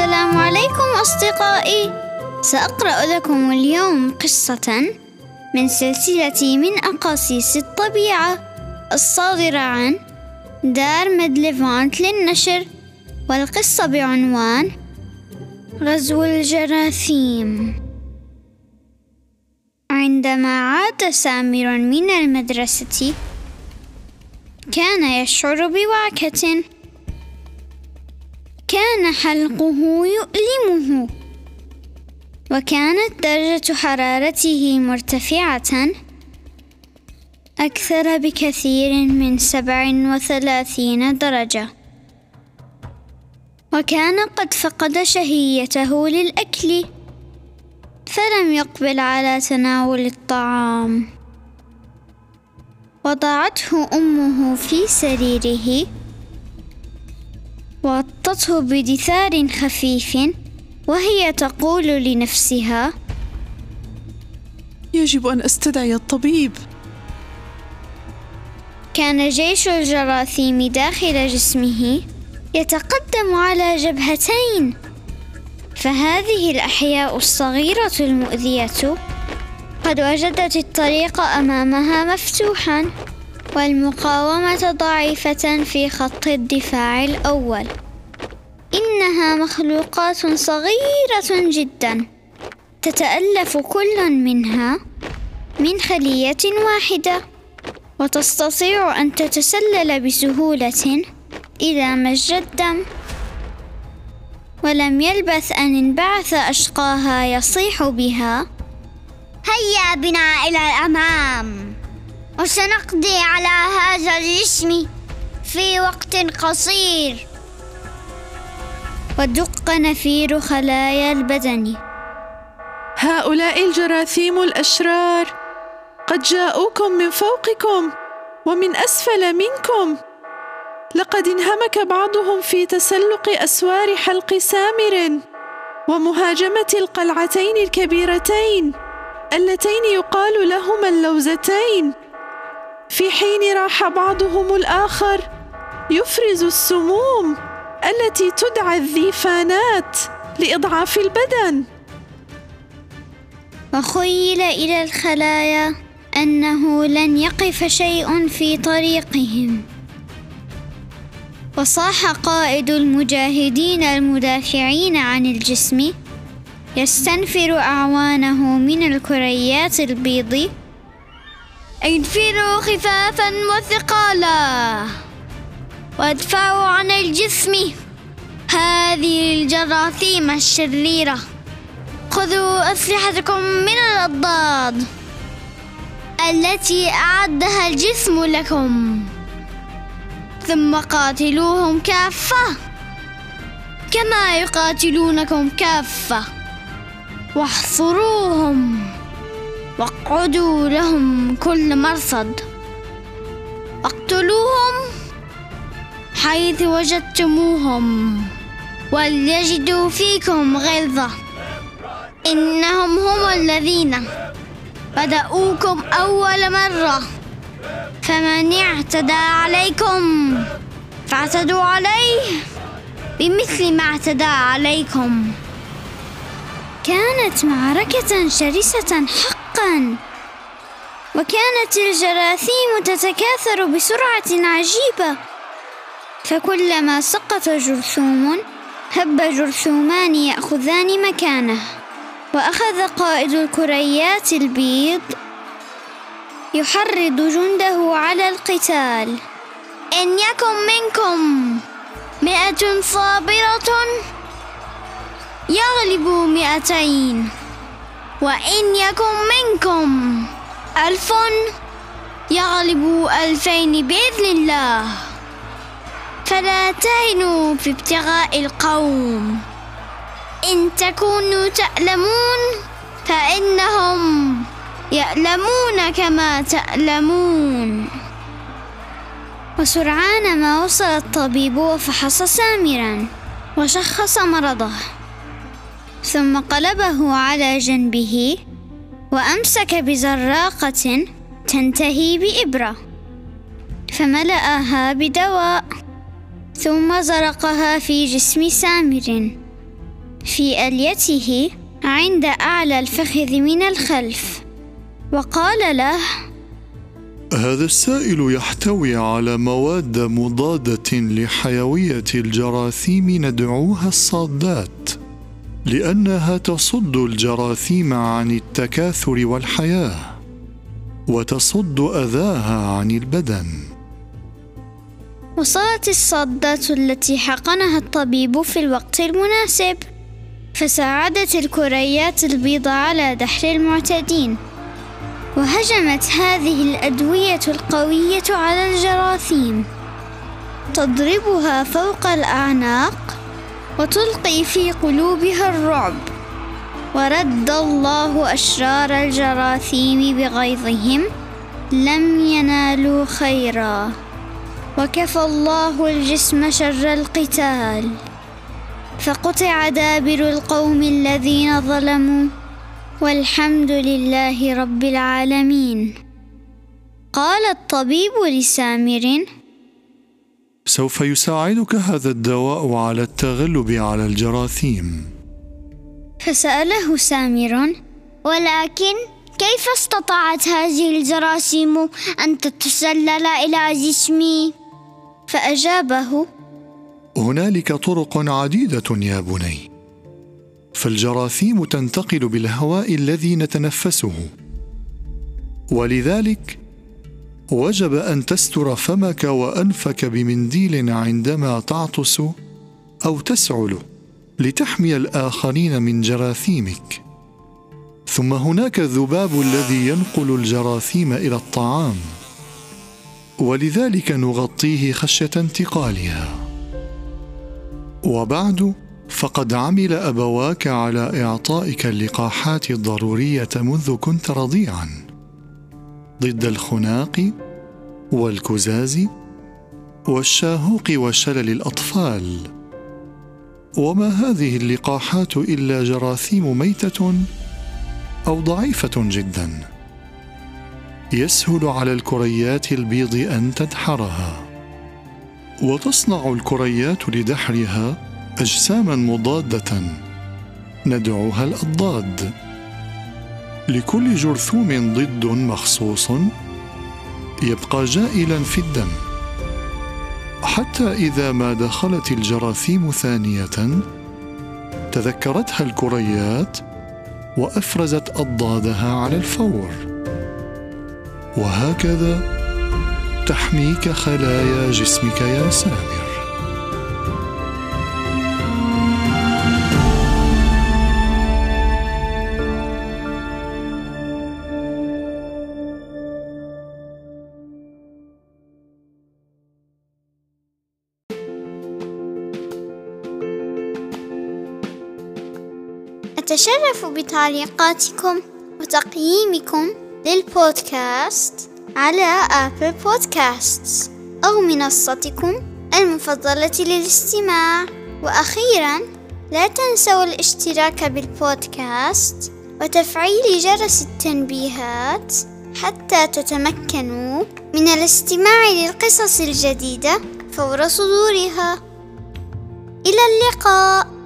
السلام عليكم أصدقائي. سأقرأ لكم اليوم قصة من سلسلة من أقاصيص الطبيعة الصادرة عن دار مدليفانت للنشر والقصة بعنوان غزو الجراثيم. عندما عاد سامر من المدرسة كان يشعر بوعكة. كان حلقه يؤلمه. وكانت درجة حرارته مرتفعة أكثر بكثير من سبع وثلاثين درجة. وكان قد فقد شهيته للأكل فلم يقبل على تناول الطعام. وضعته أمه في سريره. وغطته بدثار خفيف وهي تقول لنفسها يجب أن أستدعي الطبيب. كان جيش الجراثيم داخل جسمه يتقدم على جبهتين فهذه الأحياء الصغيرة المؤذية قد وجدت الطريق أمامها مفتوحا. والمقاومة ضعيفة في خط الدفاع الأول. إنها مخلوقات صغيرة جدا تتألف كل منها من خلية واحدة وتستطيع أن تتسلل بسهولة إلى مجرى الدم. ولم يلبث أن انبعث أشقاها يصيح بها. هيا بنا إلى الأمام. وسنقضي على هذا الجسم في وقت قصير. ودق نفير خلايا البدن. هؤلاء الجراثيم الأشرار قد جاءوكم من فوقكم ومن أسفل منكم. لقد انهمك بعضهم في تسلق أسوار حلق سامر ومهاجمة القلعتين الكبيرتين اللتين يقال لهما اللوزتين. في حين راح بعضهم الآخر يفرز السموم التي تدعى الذيفانات لإضعاف البدن. وخيل إلى الخلايا أنه لن يقف شيء في طريقهم. وصاح قائد المجاهدين المدافعين عن الجسم يستنفر أعوانه من الكريات البيض انفروا خفافا وثقالا وأدفعوا عن الجسم هذه الجراثيم الشريرة. خذوا أسلحتكم من الأضداد التي أعدها الجسم لكم ثم قاتلوهم كافة كما يقاتلونكم كافة. واحصروهم. واقعدوا لهم كل مرصد. اقتلوهم حيث وجدتموهم وليجدوا فيكم غلظة. إنهم هم الذين بدأوكم أول مرة. فمن اعتدى عليكم فاعتدوا عليه بمثل ما اعتدى عليكم. كانت معركة شرسة حقا وكانت الجراثيم تتكاثر بسرعة عجيبة. فكلما سقط جرثوم هب جرثومان يأخذان مكانه. وأخذ قائد الكريات البيض يحرض جنده على القتال. إن يكن منكم مئة صابرة يغلب مئتين. وإن يكن منكم ألف يغلب ألفين بإذن الله. فلا تهنوا في ابتغاء القوم. إن تكونوا تألمون فإنهم يألمون كما تألمون. وسرعان ما وصل الطبيب وفحص سامرا وشخص مرضه. ثم قلبه على جنبه وأمسك بزراقة تنتهي بإبرة فملأها بدواء ثم زرقها في جسم سامر. في أليته عند أعلى الفخذ من الخلف وقال له هذا السائل يحتوي على مواد مضادة لحيوية الجراثيم ندعوها الصادات. لأنها تصد الجراثيم عن التكاثر والحياة وتصد أذاها عن البدن. وصلت الصادات التي حقنها الطبيب في الوقت المناسب فساعدت الكريات البيض على دحر المعتدين وهجمت هذه الأدوية القوية على الجراثيم. تضربها فوق الأعناق وتلقي في قلوبها الرعب. ورد الله أشرار الجراثيم بغيظهم لم ينالوا خيرا. وكفى الله الجسم شر القتال. فقطع دابر القوم الذين ظلموا والحمد لله رب العالمين. قال الطبيب لسامر سوف يساعدك هذا الدواء على التغلب على الجراثيم. فسأله سامر ولكن كيف استطاعت هذه الجراثيم أن تتسلل إلى جسمي؟ فأجابه هنالك طرق عديدة يا بني. فالجراثيم تنتقل بالهواء الذي نتنفسه. ولذلك وجب أن تستر فمك وأنفك بمنديل عندما تعطس أو تسعل لتحمي الآخرين من جراثيمك. ثم هناك الذباب الذي ينقل الجراثيم إلى الطعام ولذلك نغطيه خشية انتقالها. وبعد فقد عمل أبواك على إعطائك اللقاحات الضرورية منذ كنت رضيعا. ضد الخناق والكزاز والشاهوق وشلل الأطفال. وما هذه اللقاحات إلا جراثيم ميتة أو ضعيفة جدا. يسهل على الكريات البيض أن تدحرها. وتصنع الكريات لدحرها اجساما مضادة. ندعوها الأضداد. لكل جرثوم ضد مخصوص يبقى جائلا في الدم. حتى إذا ما دخلت الجراثيم ثانية تذكرتها الكريات وأفرزت أضدادها على الفور. وهكذا تحميك خلايا جسمك يا سامر. أتشرف بتعليقاتكم وتقييمكم للبودكاست على آبل بودكاست أو منصتكم المفضلة للاستماع. وأخيرا لا تنسوا الاشتراك بالبودكاست وتفعيل جرس التنبيهات حتى تتمكنوا من الاستماع للقصص الجديدة فور صدورها. إلى اللقاء.